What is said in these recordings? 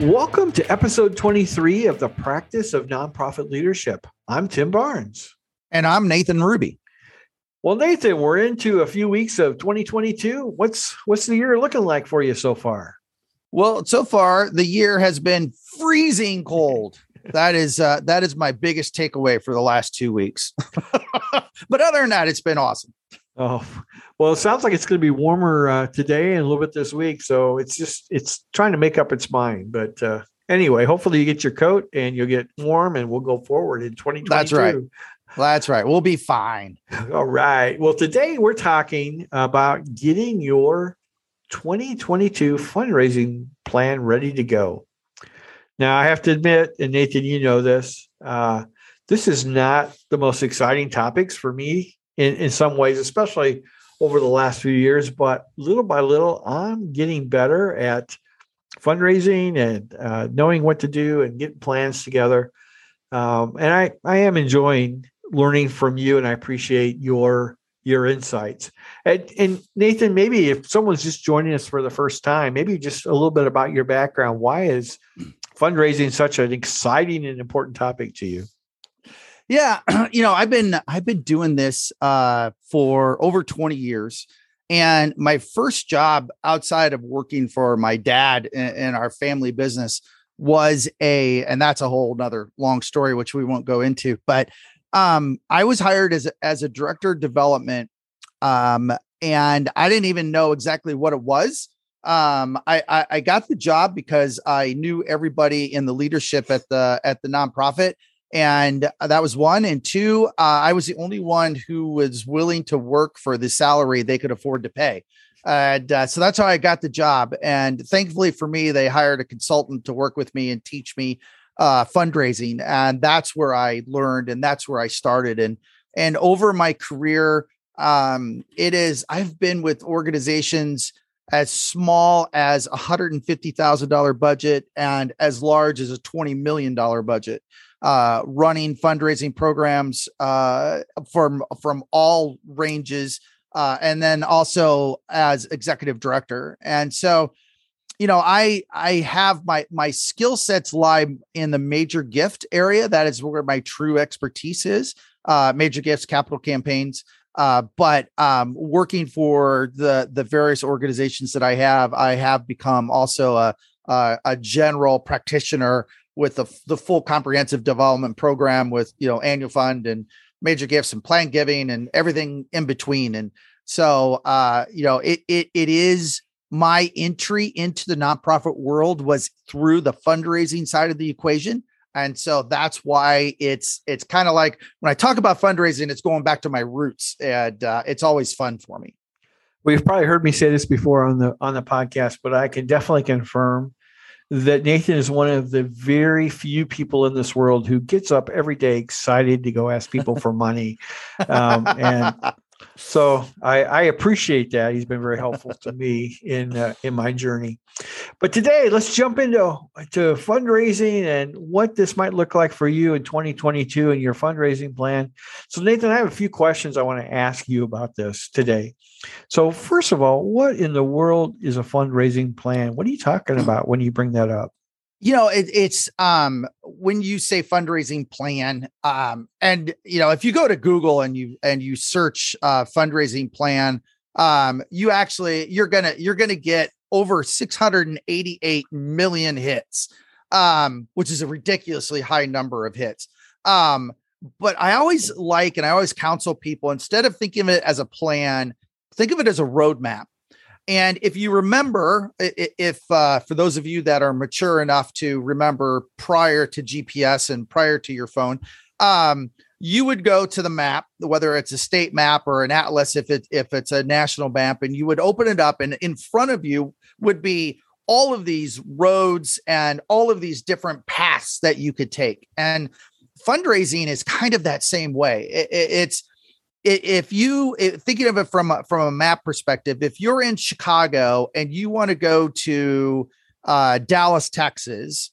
Welcome to episode 23 of the Practice of Nonprofit Leadership. I'm Tim Barnes. And I'm Nathan Ruby. Well, Nathan, we're into a few weeks of 2022. What's what's the year looking like for you so far? Well, so far the year has been freezing cold. That is uh, that is my biggest takeaway for the last two weeks. but other than that, it's been awesome. Oh, well, it sounds like it's going to be warmer uh, today and a little bit this week. So it's just it's trying to make up its mind. But uh, anyway, hopefully you get your coat and you'll get warm, and we'll go forward in 2022. That's right. That's right. We'll be fine. All right. Well, today we're talking about getting your 2022 fundraising plan ready to go. Now, I have to admit, and Nathan, you know this, uh, this is not the most exciting topics for me in, in some ways, especially over the last few years. But little by little, I'm getting better at fundraising and uh, knowing what to do and getting plans together. Um, and I, I am enjoying learning from you, and I appreciate your your insights. And, and, Nathan, maybe if someone's just joining us for the first time, maybe just a little bit about your background. Why is fundraising such an exciting and important topic to you? Yeah, you know, I've been I've been doing this uh, for over 20 years. And my first job outside of working for my dad in, in our family business was a, and that's a whole nother long story, which we won't go into, but um, I was hired as as a director of development, um, and I didn't even know exactly what it was. Um, I, I, I got the job because I knew everybody in the leadership at the at the nonprofit, and that was one. And two, uh, I was the only one who was willing to work for the salary they could afford to pay. And uh, so that's how I got the job. And thankfully for me, they hired a consultant to work with me and teach me uh, fundraising, and that's where I learned, and that's where I started. And and over my career, um, it is I've been with organizations as small as a hundred and fifty thousand dollar budget and as large as a twenty million dollar budget, uh, running fundraising programs uh, from from all ranges, uh, and then also as executive director. And so you know i i have my my skill sets lie in the major gift area that is where my true expertise is uh major gifts capital campaigns uh but um working for the the various organizations that i have i have become also a a, a general practitioner with the, the full comprehensive development program with you know annual fund and major gifts and plan giving and everything in between. And so uh you know it it it is my entry into the nonprofit world was through the fundraising side of the equation. And so that's why it's it's kind of like when i talk about fundraising it's going back to my roots and uh, it's always fun for me. Well you've probably heard me say this before on the on the podcast but i can definitely confirm that nathan is one of the very few people in this world who gets up every day excited to go ask people for money um, and so I, I, appreciate that. He's been very helpful to me in uh, in my journey. But today, let's jump into to fundraising and what this might look like for you in 2022 and your fundraising plan. So, Nathan, I have a few questions I want to ask you about this today. So, first of all, what in the world is a fundraising plan? What are you talking about when you bring that up? You know it, it's um when you say fundraising plan um and you know if you go to google and you and you search uh fundraising plan um you actually you're gonna you're gonna get over 688 million hits um which is a ridiculously high number of hits. Um but i always like and i always counsel people instead of thinking of it as a plan think of it as a roadmap and if you remember, if uh, for those of you that are mature enough to remember prior to GPS and prior to your phone, um, you would go to the map, whether it's a state map or an atlas, if it if it's a national map, and you would open it up, and in front of you would be all of these roads and all of these different paths that you could take. And fundraising is kind of that same way. It, it, it's if you thinking of it from a, from a map perspective, if you're in Chicago and you want to go to uh, Dallas, Texas,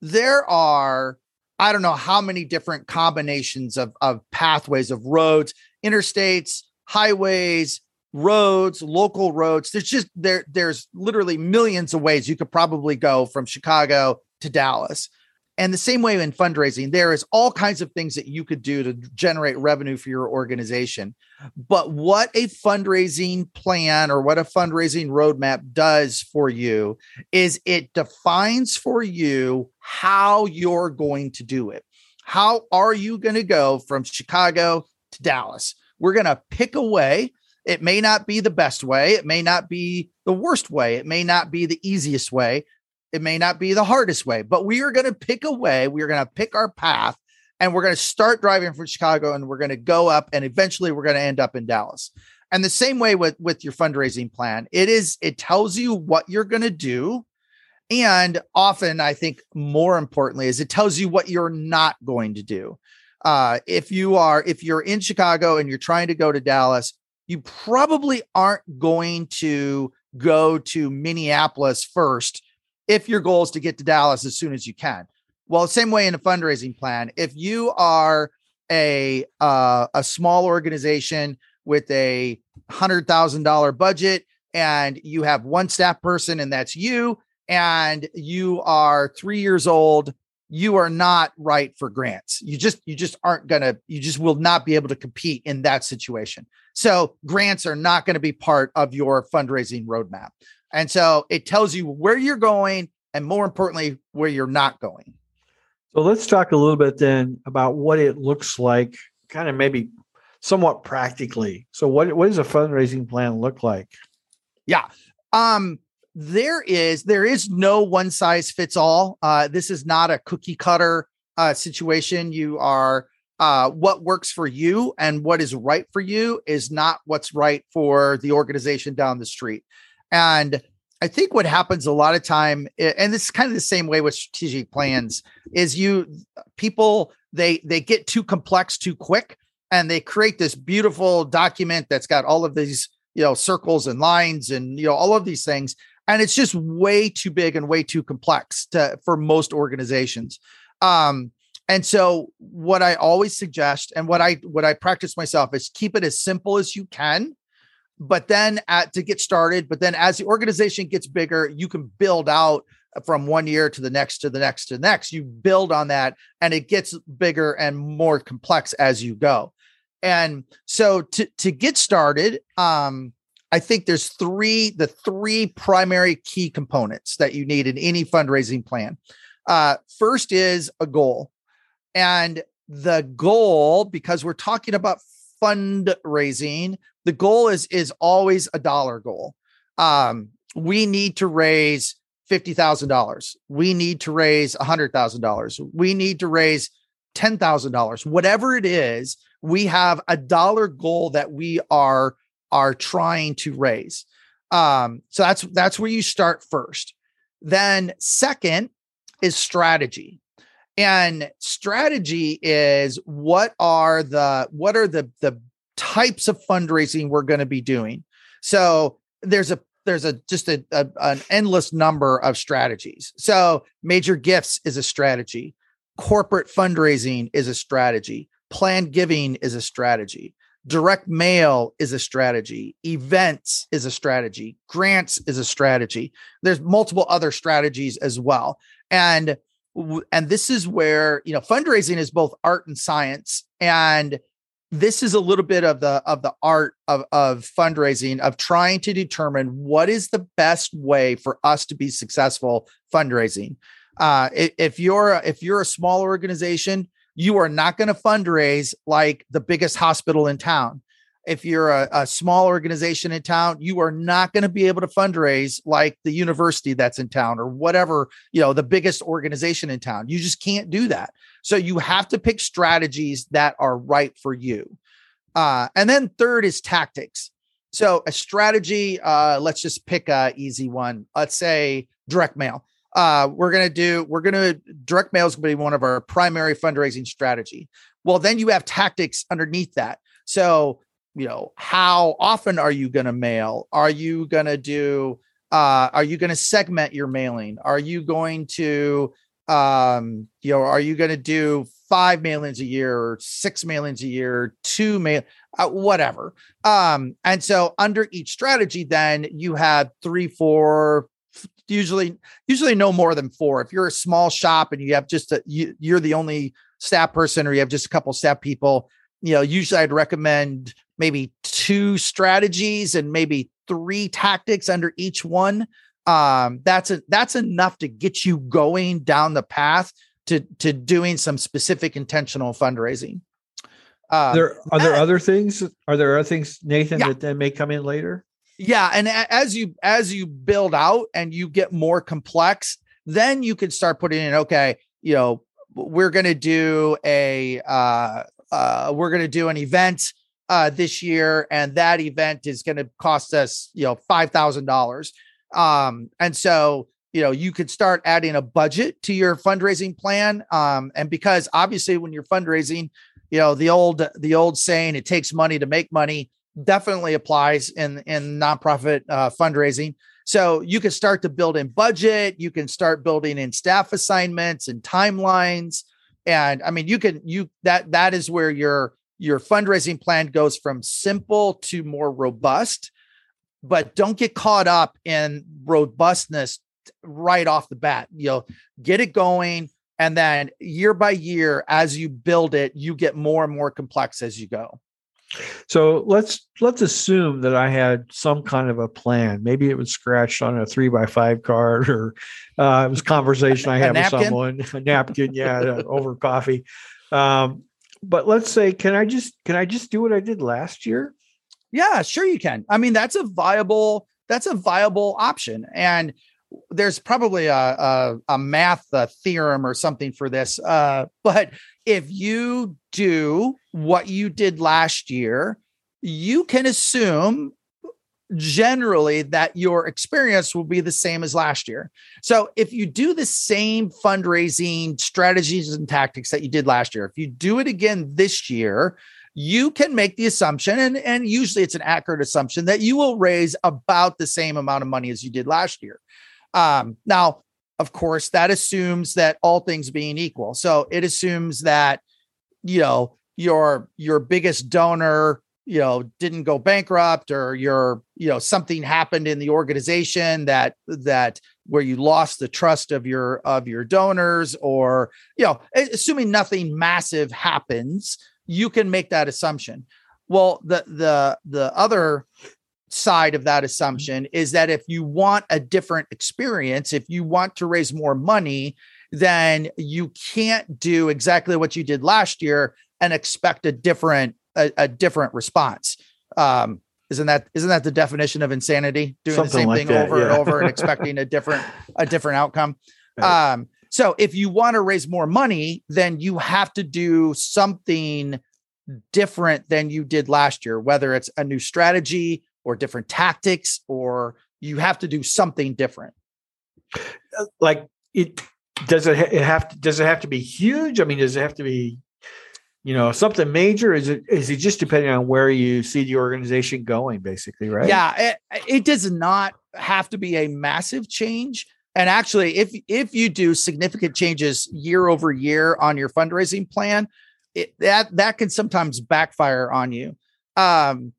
there are I don't know how many different combinations of of pathways of roads, interstates, highways, roads, local roads. There's just there there's literally millions of ways you could probably go from Chicago to Dallas. And the same way in fundraising, there is all kinds of things that you could do to generate revenue for your organization. But what a fundraising plan or what a fundraising roadmap does for you is it defines for you how you're going to do it. How are you going to go from Chicago to Dallas? We're going to pick a way. It may not be the best way. It may not be the worst way. It may not be the easiest way. It may not be the hardest way, but we are going to pick a way. We are going to pick our path and we're going to start driving from Chicago and we're going to go up and eventually we're going to end up in Dallas. And the same way with with your fundraising plan, it is it tells you what you're going to do and often I think more importantly is it tells you what you're not going to do. Uh, if you are if you're in Chicago and you're trying to go to Dallas, you probably aren't going to go to Minneapolis first if your goal is to get to Dallas as soon as you can. Well, same way in a fundraising plan. If you are a uh, a small organization with a hundred thousand dollar budget and you have one staff person and that's you, and you are three years old, you are not right for grants. You just you just aren't gonna you just will not be able to compete in that situation. So grants are not going to be part of your fundraising roadmap. And so it tells you where you're going and more importantly, where you're not going. So let's talk a little bit then about what it looks like, kind of maybe somewhat practically. So what, what does a fundraising plan look like? Yeah. Um, there is there is no one size fits all. Uh, this is not a cookie cutter uh, situation. You are uh, what works for you and what is right for you is not what's right for the organization down the street. And I think what happens a lot of time, and this is kind of the same way with strategic plans, is you people they they get too complex too quick, and they create this beautiful document that's got all of these you know circles and lines and you know all of these things, and it's just way too big and way too complex to for most organizations. Um, and so what I always suggest and what I what I practice myself is keep it as simple as you can but then at to get started but then as the organization gets bigger you can build out from one year to the next to the next to the next you build on that and it gets bigger and more complex as you go and so to to get started um i think there's three the three primary key components that you need in any fundraising plan. Uh first is a goal. And the goal because we're talking about fundraising the goal is is always a dollar goal. Um we need to raise $50,000 we need to raise a $100,000 we need to raise $10,000 whatever it is we have a dollar goal that we are are trying to raise. Um so that's that's where you start first. Then second is strategy. And strategy is what are the what are the the types of fundraising we're going to be doing. So there's a there's a just a, a, an endless number of strategies. So major gifts is a strategy. Corporate fundraising is a strategy. Planned giving is a strategy direct mail is a strategy. Events is a strategy. Grants is a strategy. There's multiple other strategies as well. And and this is where you know fundraising is both art and science. And this is a little bit of the of the art of of fundraising of trying to determine what is the best way for us to be successful fundraising. Uh if you're if you're a small organization you are not going to fundraise like the biggest hospital in town if you're a, a small organization in town, you are not going to be able to fundraise like the university that's in town or whatever, you know, the biggest organization in town. You just can't do that. So you have to pick strategies that are right for you. Uh, and then third is tactics. So a strategy, uh, let's just pick a easy one. Let's say direct mail. Uh, we're gonna do, we're gonna direct mail is gonna be one of our primary fundraising strategy. Well, then you have tactics underneath that. So you know how often are you going to mail are you going to do uh, are you going to segment your mailing are you going to um you know are you going to do five mailings a year or six mailings a year two mail uh, whatever um and so under each strategy then you have three four usually usually no more than four if you're a small shop and you have just a you, you're the only staff person or you have just a couple staff people you know usually i'd recommend maybe two strategies and maybe three tactics under each one um, that's a, that's enough to get you going down the path to to doing some specific intentional fundraising. Um, there are there other things. Are there other things, Nathan, yeah. that, that may come in later? Yeah, and as you as you build out and you get more complex, then you can start putting in. Okay, you know, we're going to do a uh, uh, we're going to do an event uh, this year, and that event is going to cost us you know five thousand dollars um, and so, you know, you could start adding a budget to your fundraising plan. Um, and because obviously when you're fundraising, you know, the old the old saying it takes money to make money definitely applies in in nonprofit uh, fundraising. So you can start to build in budget, you can start building in staff assignments and timelines. And I mean, you can you that that is where your your fundraising plan goes from simple to more robust but don't get caught up in robustness right off the bat. You know, get it going. And then year by year, as you build it, you get more and more complex as you go. So let's let's assume that I had some kind of a plan. Maybe it was scratched on a three by five card, or uh, it was conversation I had with someone, a napkin, yeah, over coffee. Um, but let's say, can I just can I just do what I did last year? Yeah, sure you can. I mean, that's a viable that's a viable option, and there's probably a a, a math a theorem or something for this. Uh, but if you do what you did last year, you can assume generally that your experience will be the same as last year. So if you do the same fundraising strategies and tactics that you did last year, if you do it again this year, you can make the assumption, and, and usually it's an accurate assumption, that you will raise about the same amount of money as you did last year. Um, now, of course, that assumes that all things being equal. So it assumes that, you know, your your biggest donor you know didn't go bankrupt or your you know something happened in the organization that that where you lost the trust of your of your donors or you know assuming nothing massive happens you can make that assumption. Well, the the the other side of that assumption is that if you want a different experience, if you want to raise more money, then you can't do exactly what you did last year and expect a different a, a different response. Um, isn't that isn't that the definition of insanity? Doing Something the same like thing that, over yeah. and over and expecting a different a different outcome. Right. Um, so if you want to raise more money, then you have to do something different than you did last year, whether it's a new strategy or different tactics, or you have to do something different. Uh, like it does it, it have to does it have to be huge? I mean, does it have to be you know something major is it is it just depending on where you see the organization going basically right yeah it, it does not have to be a massive change and actually, if if you do significant changes year over year on your fundraising plan, it, that that can sometimes backfire on you. Um,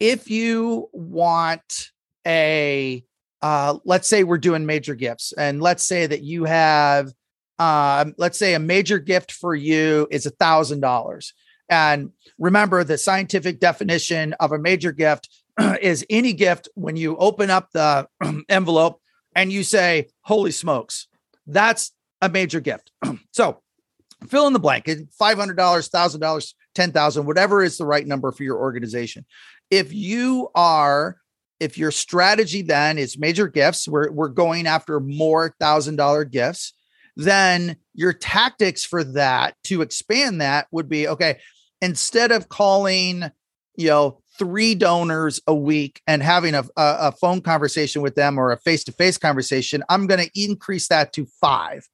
if you want a uh, let's say we're doing major gifts, and let's say that you have um, let's say a major gift for you is a thousand dollars. And remember, the scientific definition of a major gift is any gift when you open up the envelope and you say, holy smokes, that's a major gift. so fill in the blank $500, $1,000, 10,000, whatever is the right number for your organization. If you are, if your strategy then is major gifts, we're, we're going after more thousand dollar gifts, then your tactics for that to expand that would be okay, instead of calling, you know, three donors a week and having a, a, a phone conversation with them or a face to face conversation, I'm going to increase that to five.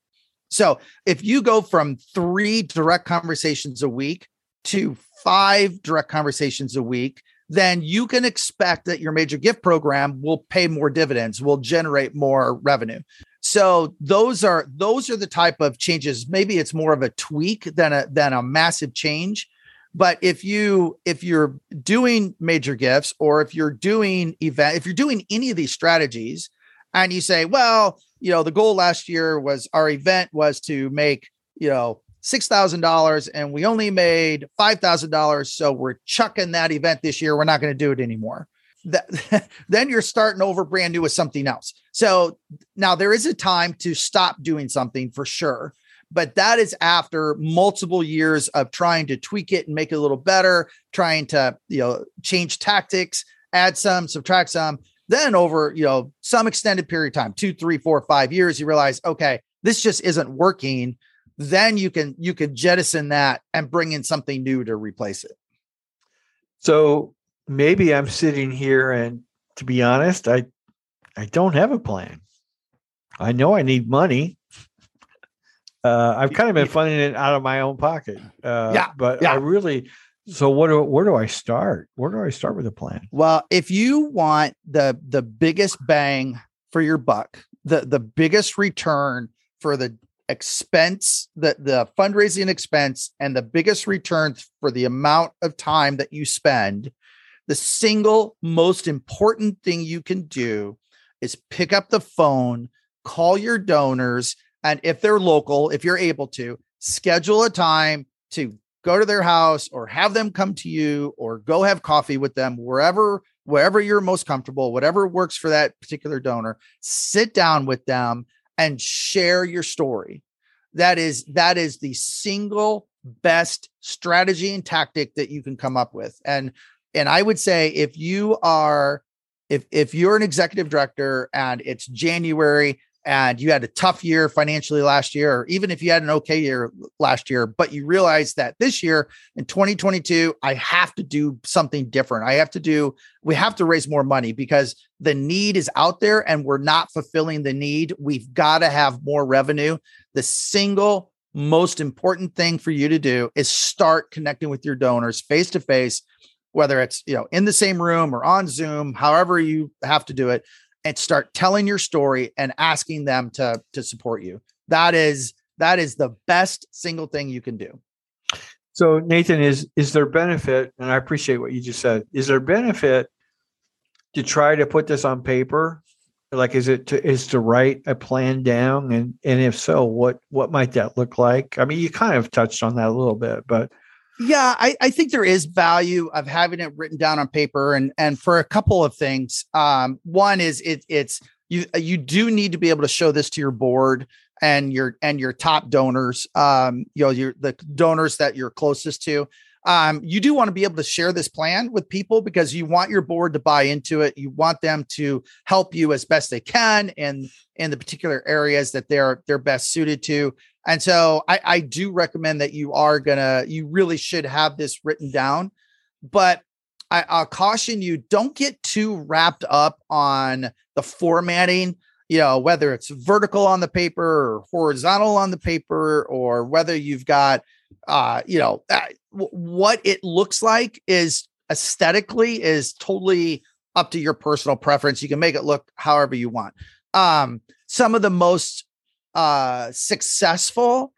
So if you go from three direct conversations a week to five direct conversations a week, then you can expect that your major gift program will pay more dividends, will generate more revenue. So those are those are the type of changes. Maybe it's more of a tweak than a than a massive change. But if you if you're doing major gifts or if you're doing event, if you're doing any of these strategies, and you say, well, you know, the goal last year was our event was to make, you know, $6,000 and we only made $5,000. So we're chucking that event this year. We're not going to do it anymore. That, then you're starting over brand new with something else. So now there is a time to stop doing something for sure. But that is after multiple years of trying to tweak it and make it a little better, trying to, you know, change tactics, add some, subtract some. Then over, you know, some extended period of time, two, three, four, five years, you realize, okay, this just isn't working then you can you can jettison that and bring in something new to replace it. So maybe i'm sitting here and to be honest i i don't have a plan. I know i need money. Uh, i've kind of been funding it out of my own pocket uh, yeah but yeah. i really so what do, where do i start? Where do i start with a plan? Well if you want the the biggest bang for your buck the the biggest return for the expense the the fundraising expense and the biggest return for the amount of time that you spend the single most important thing you can do is pick up the phone call your donors and if they're local if you're able to schedule a time to go to their house or have them come to you or go have coffee with them wherever wherever you're most comfortable whatever works for that particular donor. Sit down with them and share your story. That is that is the single best strategy and tactic that you can come up with. And and I would say if you are if if you're an executive director and it's January and you had a tough year financially last year, or even if you had an okay year last year, but you realize that this year in 2022, I have to do something different. I have to do, we have to raise more money because the need is out there and we're not fulfilling the need. We've got to have more revenue. The single most important thing for you to do is start connecting with your donors face to face whether it's you know in the same room or on zoom however you have to do it and start telling your story and asking them to to support you. That is that is the best single thing you can do. So Nathan is is there benefit and I appreciate what you just said. Is there benefit to try to put this on paper? Like is it to is to write a plan down and and if so what what might that look like? I mean you kind of touched on that a little bit but yeah, I, I think there is value of having it written down on paper, and and for a couple of things. Um, one is it it's you you do need to be able to show this to your board and your and your top donors. Um, you know, your the donors that you're closest to. Um, you do want to be able to share this plan with people because you want your board to buy into it. You want them to help you as best they can in in the particular areas that they're they're best suited to. And so I, I do recommend that you are gonna, you really should have this written down. But I, I'll caution you, don't get too wrapped up on the formatting, you know, whether it's vertical on the paper or horizontal on the paper, or whether you've got, uh, you know, what it looks like is aesthetically is totally up to your personal preference. You can make it look however you want. Um, some of the most uh, successful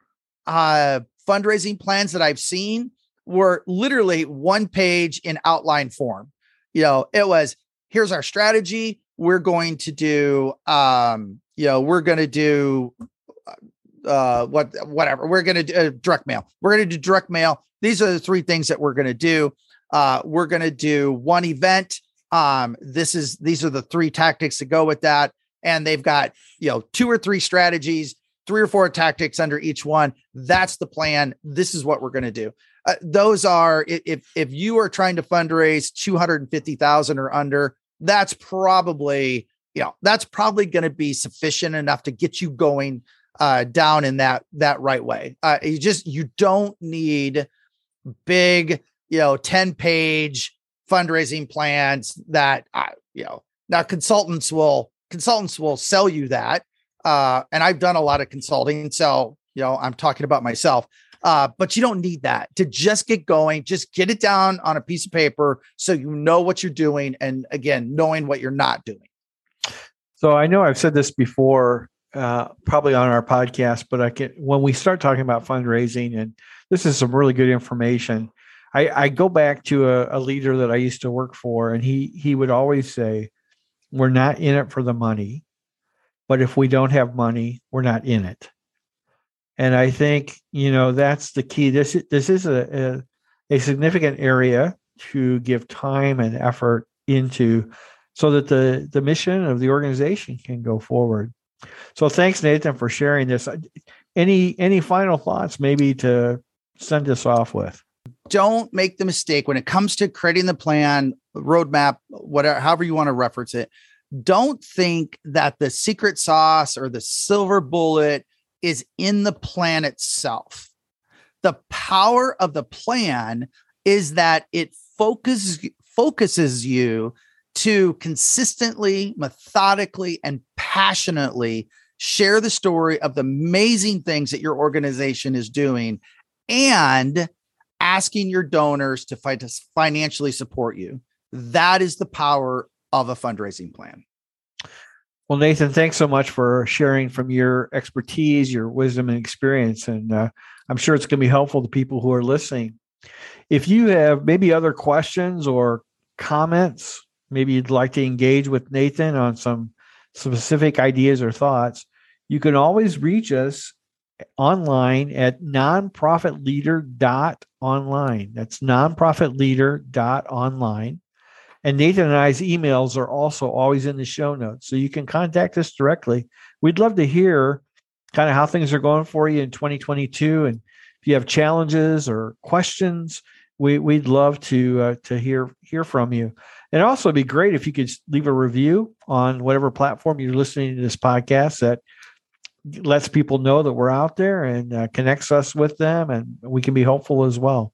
uh, fundraising plans that I've seen were literally one page in outline form. You know, it was here's our strategy. We're going to do, um, you know, we're going to do uh, what, whatever. We're going to do uh, direct mail. We're going to do direct mail. These are the three things that we're going to do. Uh, we're going to do one event. Um, this is these are the three tactics to go with that and they've got, you know, two or three strategies, three or four tactics under each one. That's the plan. This is what we're going to do. Uh, those are if if you are trying to fundraise 250,000 or under, that's probably, you know, that's probably going to be sufficient enough to get you going uh, down in that that right way. Uh, you just you don't need big, you know, 10 page fundraising plans that uh, you know now consultants will consultants will sell you that. Uh, and I've done a lot of consulting. So, you know, I'm talking about myself. Uh, but you don't need that to just get going. Just get it down on a piece of paper so you know what you're doing. And again, knowing what you're not doing. So I know I've said this before, uh, probably on our podcast, but I can when we start talking about fundraising, and this is some really good information. I, I go back to a, a leader that I used to work for, and he he would always say, "We're not in it for the money, but if we don't have money, we're not in it." And I think you know that's the key. This this is a, a, a significant area to give time and effort into so that the the mission of the organization can go forward. So thanks Nathan for sharing this. Any any final thoughts maybe to send us off with? Don't make the mistake when it comes to creating the plan, roadmap, whatever however you want to reference it. Don't think that the secret sauce or the silver bullet is in the plan itself. The power of the plan is that it focuses focuses you to consistently, methodically, and passionately share the story of the amazing things that your organization is doing and asking your donors to financially support you. That is the power of a fundraising plan. Well, Nathan, thanks so much for sharing from your expertise, your wisdom, and experience. And uh, I'm sure it's going to be helpful to people who are listening. If you have maybe other questions or comments maybe you'd like to engage with Nathan on some specific ideas or thoughts, you can always reach us online at nonprofitleader.online. That's nonprofitleader.online. And Nathan and I's emails are also always in the show notes. So you can contact us directly. We'd love to hear kind of how things are going for you in 2022. And if you have challenges or questions, we, we'd love to uh, to hear hear from you. And also, be great if you could leave a review on whatever platform you're listening to this podcast that lets people know that we're out there and uh, connects us with them, and we can be helpful as well.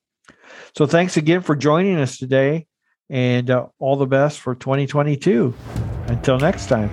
So, thanks again for joining us today, and uh, all the best for 2022. Until next time.